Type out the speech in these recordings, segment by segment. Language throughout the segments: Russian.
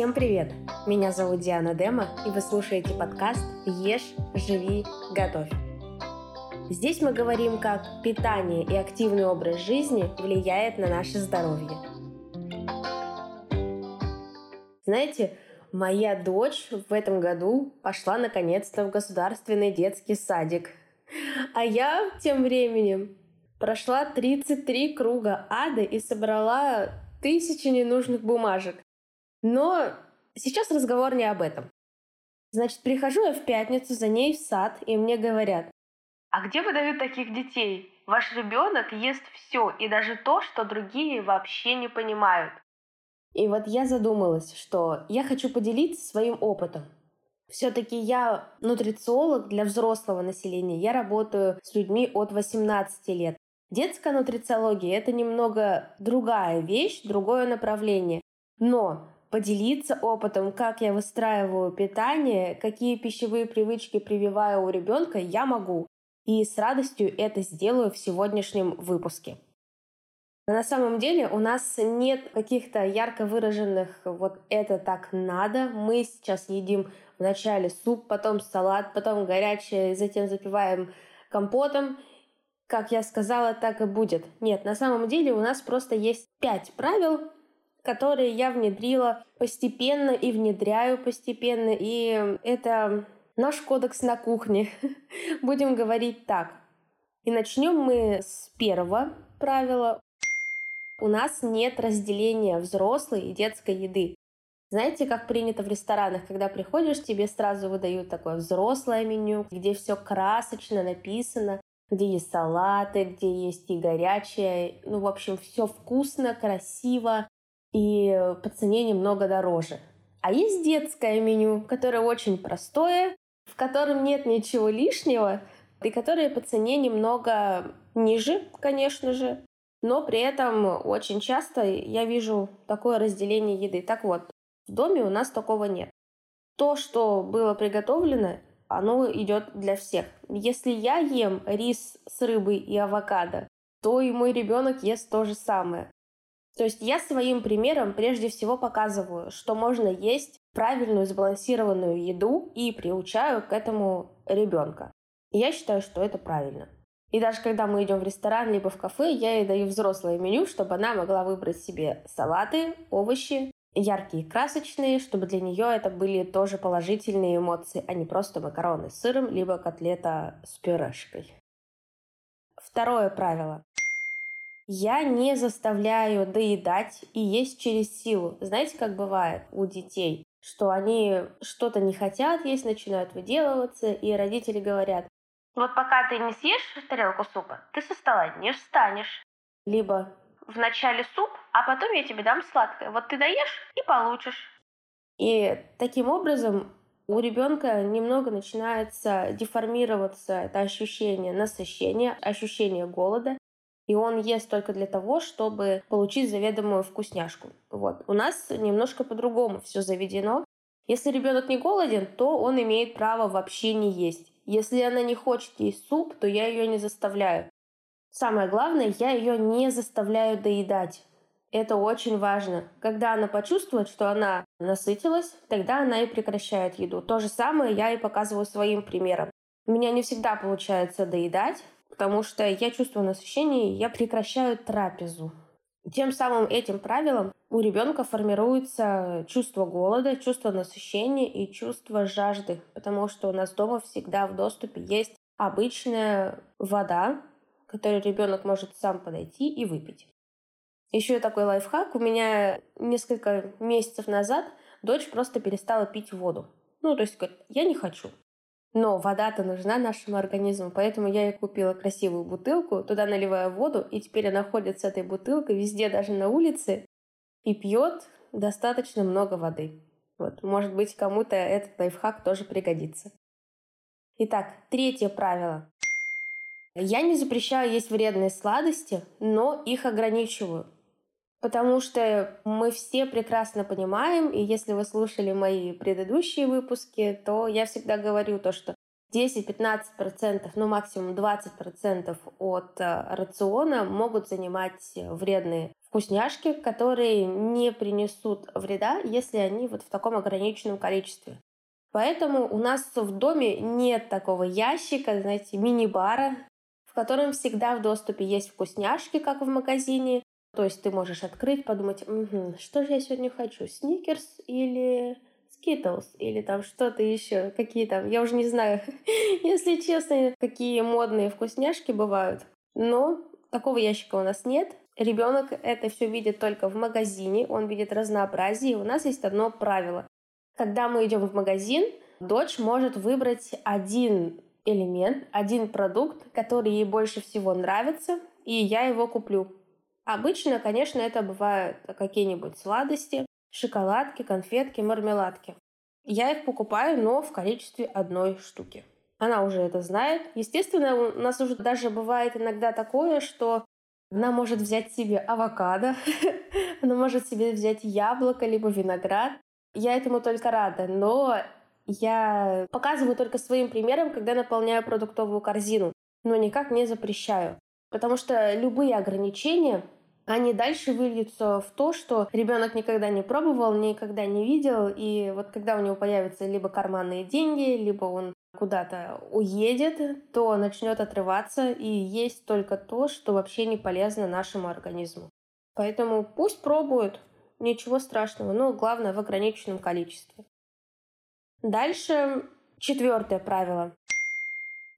Всем привет! Меня зовут Диана Дема, и вы слушаете подкаст «Ешь, живи, готовь». Здесь мы говорим, как питание и активный образ жизни влияет на наше здоровье. Знаете, моя дочь в этом году пошла наконец-то в государственный детский садик. А я тем временем прошла 33 круга ада и собрала тысячи ненужных бумажек. Но сейчас разговор не об этом. Значит, прихожу я в пятницу за ней в сад, и мне говорят, а где выдают таких детей? Ваш ребенок ест все, и даже то, что другие вообще не понимают. И вот я задумалась, что я хочу поделиться своим опытом. Все-таки я нутрициолог для взрослого населения. Я работаю с людьми от 18 лет. Детская нутрициология – это немного другая вещь, другое направление. Но поделиться опытом, как я выстраиваю питание, какие пищевые привычки прививаю у ребенка, я могу. И с радостью это сделаю в сегодняшнем выпуске. На самом деле у нас нет каких-то ярко выраженных вот это так надо. Мы сейчас едим вначале суп, потом салат, потом горячее, затем запиваем компотом. Как я сказала, так и будет. Нет, на самом деле у нас просто есть пять правил, которые я внедрила постепенно и внедряю постепенно. И это наш кодекс на кухне. Будем говорить так. И начнем мы с первого правила. У нас нет разделения взрослой и детской еды. Знаете, как принято в ресторанах, когда приходишь, тебе сразу выдают такое взрослое меню, где все красочно написано, где есть салаты, где есть и горячее. Ну, в общем, все вкусно, красиво, и по цене немного дороже. А есть детское меню, которое очень простое, в котором нет ничего лишнего, и которое по цене немного ниже, конечно же, но при этом очень часто я вижу такое разделение еды. Так вот, в доме у нас такого нет. То, что было приготовлено, оно идет для всех. Если я ем рис с рыбой и авокадо, то и мой ребенок ест то же самое. То есть я своим примером прежде всего показываю, что можно есть правильную сбалансированную еду и приучаю к этому ребенка. И я считаю, что это правильно. И даже когда мы идем в ресторан либо в кафе, я ей даю взрослое меню, чтобы она могла выбрать себе салаты, овощи, яркие, красочные, чтобы для нее это были тоже положительные эмоции, а не просто макароны с сыром, либо котлета с пюрешкой. Второе правило. Я не заставляю доедать и есть через силу. Знаете, как бывает у детей? Что они что-то не хотят есть, начинают выделываться, и родители говорят, вот пока ты не съешь тарелку супа, ты со стола не встанешь. Либо вначале суп, а потом я тебе дам сладкое. Вот ты доешь и получишь. И таким образом у ребенка немного начинается деформироваться это ощущение насыщения, ощущение голода, и он ест только для того, чтобы получить заведомую вкусняшку. Вот. У нас немножко по-другому все заведено. Если ребенок не голоден, то он имеет право вообще не есть. Если она не хочет есть суп, то я ее не заставляю. Самое главное, я ее не заставляю доедать. Это очень важно. Когда она почувствует, что она насытилась, тогда она и прекращает еду. То же самое я и показываю своим примером. У меня не всегда получается доедать, потому что я чувствую насыщение, и я прекращаю трапезу. Тем самым этим правилом у ребенка формируется чувство голода, чувство насыщения и чувство жажды, потому что у нас дома всегда в доступе есть обычная вода, которую ребенок может сам подойти и выпить. Еще такой лайфхак. У меня несколько месяцев назад дочь просто перестала пить воду. Ну, то есть говорит, я не хочу. Но вода-то нужна нашему организму, поэтому я ей купила красивую бутылку, туда наливаю воду, и теперь она ходит с этой бутылкой везде, даже на улице, и пьет достаточно много воды. Вот, может быть, кому-то этот лайфхак тоже пригодится. Итак, третье правило. Я не запрещаю есть вредные сладости, но их ограничиваю. Потому что мы все прекрасно понимаем, и если вы слушали мои предыдущие выпуски, то я всегда говорю то, что 10-15%, ну максимум 20% от э, рациона могут занимать вредные вкусняшки, которые не принесут вреда, если они вот в таком ограниченном количестве. Поэтому у нас в доме нет такого ящика, знаете, мини-бара, в котором всегда в доступе есть вкусняшки, как в магазине. То есть ты можешь открыть, подумать, угу, что же я сегодня хочу, сникерс или Skittles или там что-то еще, какие там, я уже не знаю, если честно, какие модные вкусняшки бывают. Но такого ящика у нас нет. Ребенок это все видит только в магазине, он видит разнообразие. У нас есть одно правило. Когда мы идем в магазин, дочь может выбрать один элемент, один продукт, который ей больше всего нравится, и я его куплю. Обычно, конечно, это бывают какие-нибудь сладости, шоколадки, конфетки, мармеладки. Я их покупаю, но в количестве одной штуки. Она уже это знает. Естественно, у нас уже даже бывает иногда такое, что она может взять себе авокадо, она может себе взять яблоко, либо виноград. Я этому только рада, но я показываю только своим примером, когда наполняю продуктовую корзину, но никак не запрещаю. Потому что любые ограничения они дальше выльются в то, что ребенок никогда не пробовал, никогда не видел, и вот когда у него появятся либо карманные деньги, либо он куда-то уедет, то начнет отрываться и есть только то, что вообще не полезно нашему организму. Поэтому пусть пробуют, ничего страшного, но главное в ограниченном количестве. Дальше четвертое правило.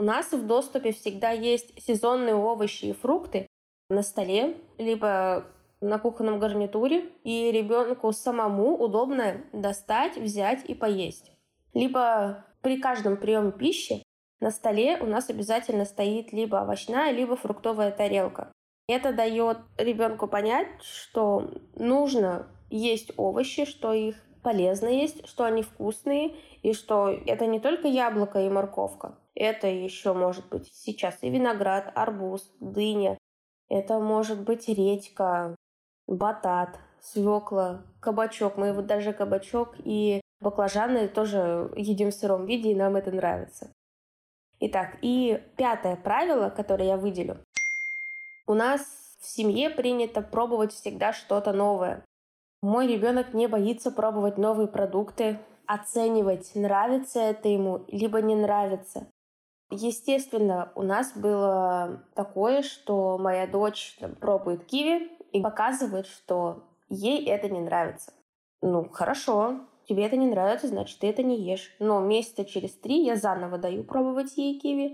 У нас в доступе всегда есть сезонные овощи и фрукты, на столе, либо на кухонном гарнитуре, и ребенку самому удобно достать, взять и поесть. Либо при каждом приеме пищи на столе у нас обязательно стоит либо овощная, либо фруктовая тарелка. Это дает ребенку понять, что нужно есть овощи, что их полезно есть, что они вкусные, и что это не только яблоко и морковка. Это еще может быть сейчас и виноград, арбуз, дыня, это может быть редька, батат, свекла, кабачок. Мы вот даже кабачок и баклажаны тоже едим в сыром виде, и нам это нравится. Итак, и пятое правило, которое я выделю. У нас в семье принято пробовать всегда что-то новое. Мой ребенок не боится пробовать новые продукты, оценивать, нравится это ему, либо не нравится. Естественно, у нас было такое, что моя дочь там, пробует киви и показывает, что ей это не нравится. Ну, хорошо, тебе это не нравится, значит, ты это не ешь. Но месяца через три я заново даю пробовать ей киви.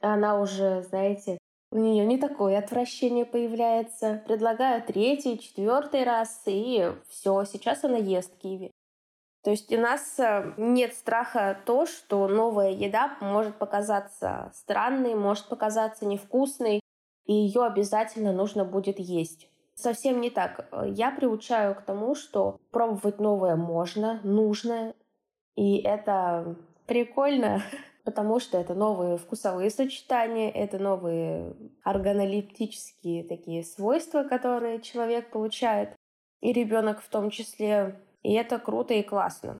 Она уже, знаете, у нее не такое отвращение появляется. Предлагаю третий, четвертый раз, и все, сейчас она ест киви. То есть у нас э, нет страха то, что новая еда может показаться странной, может показаться невкусной, и ее обязательно нужно будет есть. Совсем не так. Я приучаю к тому, что пробовать новое можно, нужно, и это прикольно, потому что это новые вкусовые сочетания, это новые органолептические такие свойства, которые человек получает, и ребенок в том числе и это круто и классно.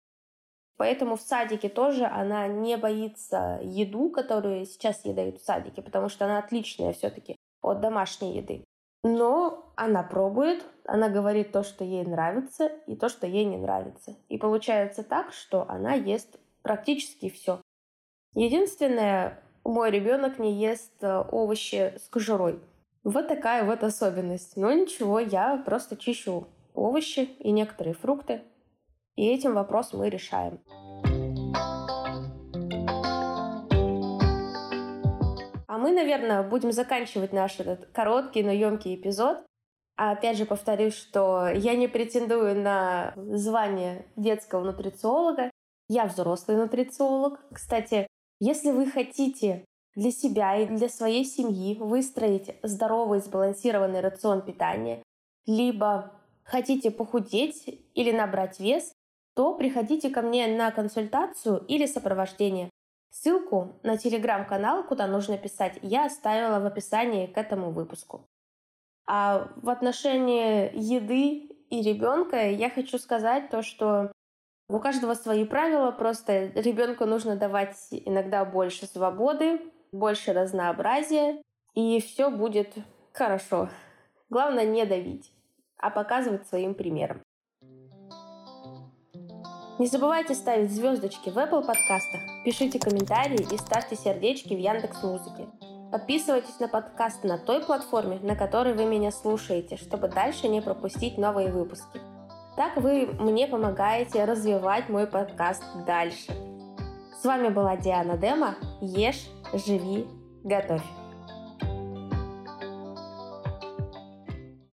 Поэтому в садике тоже она не боится еду, которую сейчас ей дают в садике, потому что она отличная все-таки от домашней еды. Но она пробует, она говорит то, что ей нравится, и то, что ей не нравится. И получается так, что она ест практически все. Единственное, мой ребенок не ест э, овощи с кожурой. Вот такая вот особенность. Но ничего, я просто чищу овощи и некоторые фрукты. И этим вопрос мы решаем. А мы, наверное, будем заканчивать наш этот короткий, но емкий эпизод. А опять же повторюсь, что я не претендую на звание детского нутрициолога. Я взрослый нутрициолог. Кстати, если вы хотите для себя и для своей семьи выстроить здоровый сбалансированный рацион питания, либо хотите похудеть или набрать вес, то приходите ко мне на консультацию или сопровождение. Ссылку на телеграм-канал, куда нужно писать, я оставила в описании к этому выпуску. А в отношении еды и ребенка я хочу сказать то, что у каждого свои правила, просто ребенку нужно давать иногда больше свободы, больше разнообразия, и все будет хорошо. Главное не давить. а показывать своим примером. Не забывайте ставить звездочки в Apple подкастах, пишите комментарии и ставьте сердечки в Яндекс Музыке. Подписывайтесь на подкаст на той платформе, на которой вы меня слушаете, чтобы дальше не пропустить новые выпуски. Так вы мне помогаете развивать мой подкаст дальше. С вами была Диана Дема. Ешь, живи, готовь.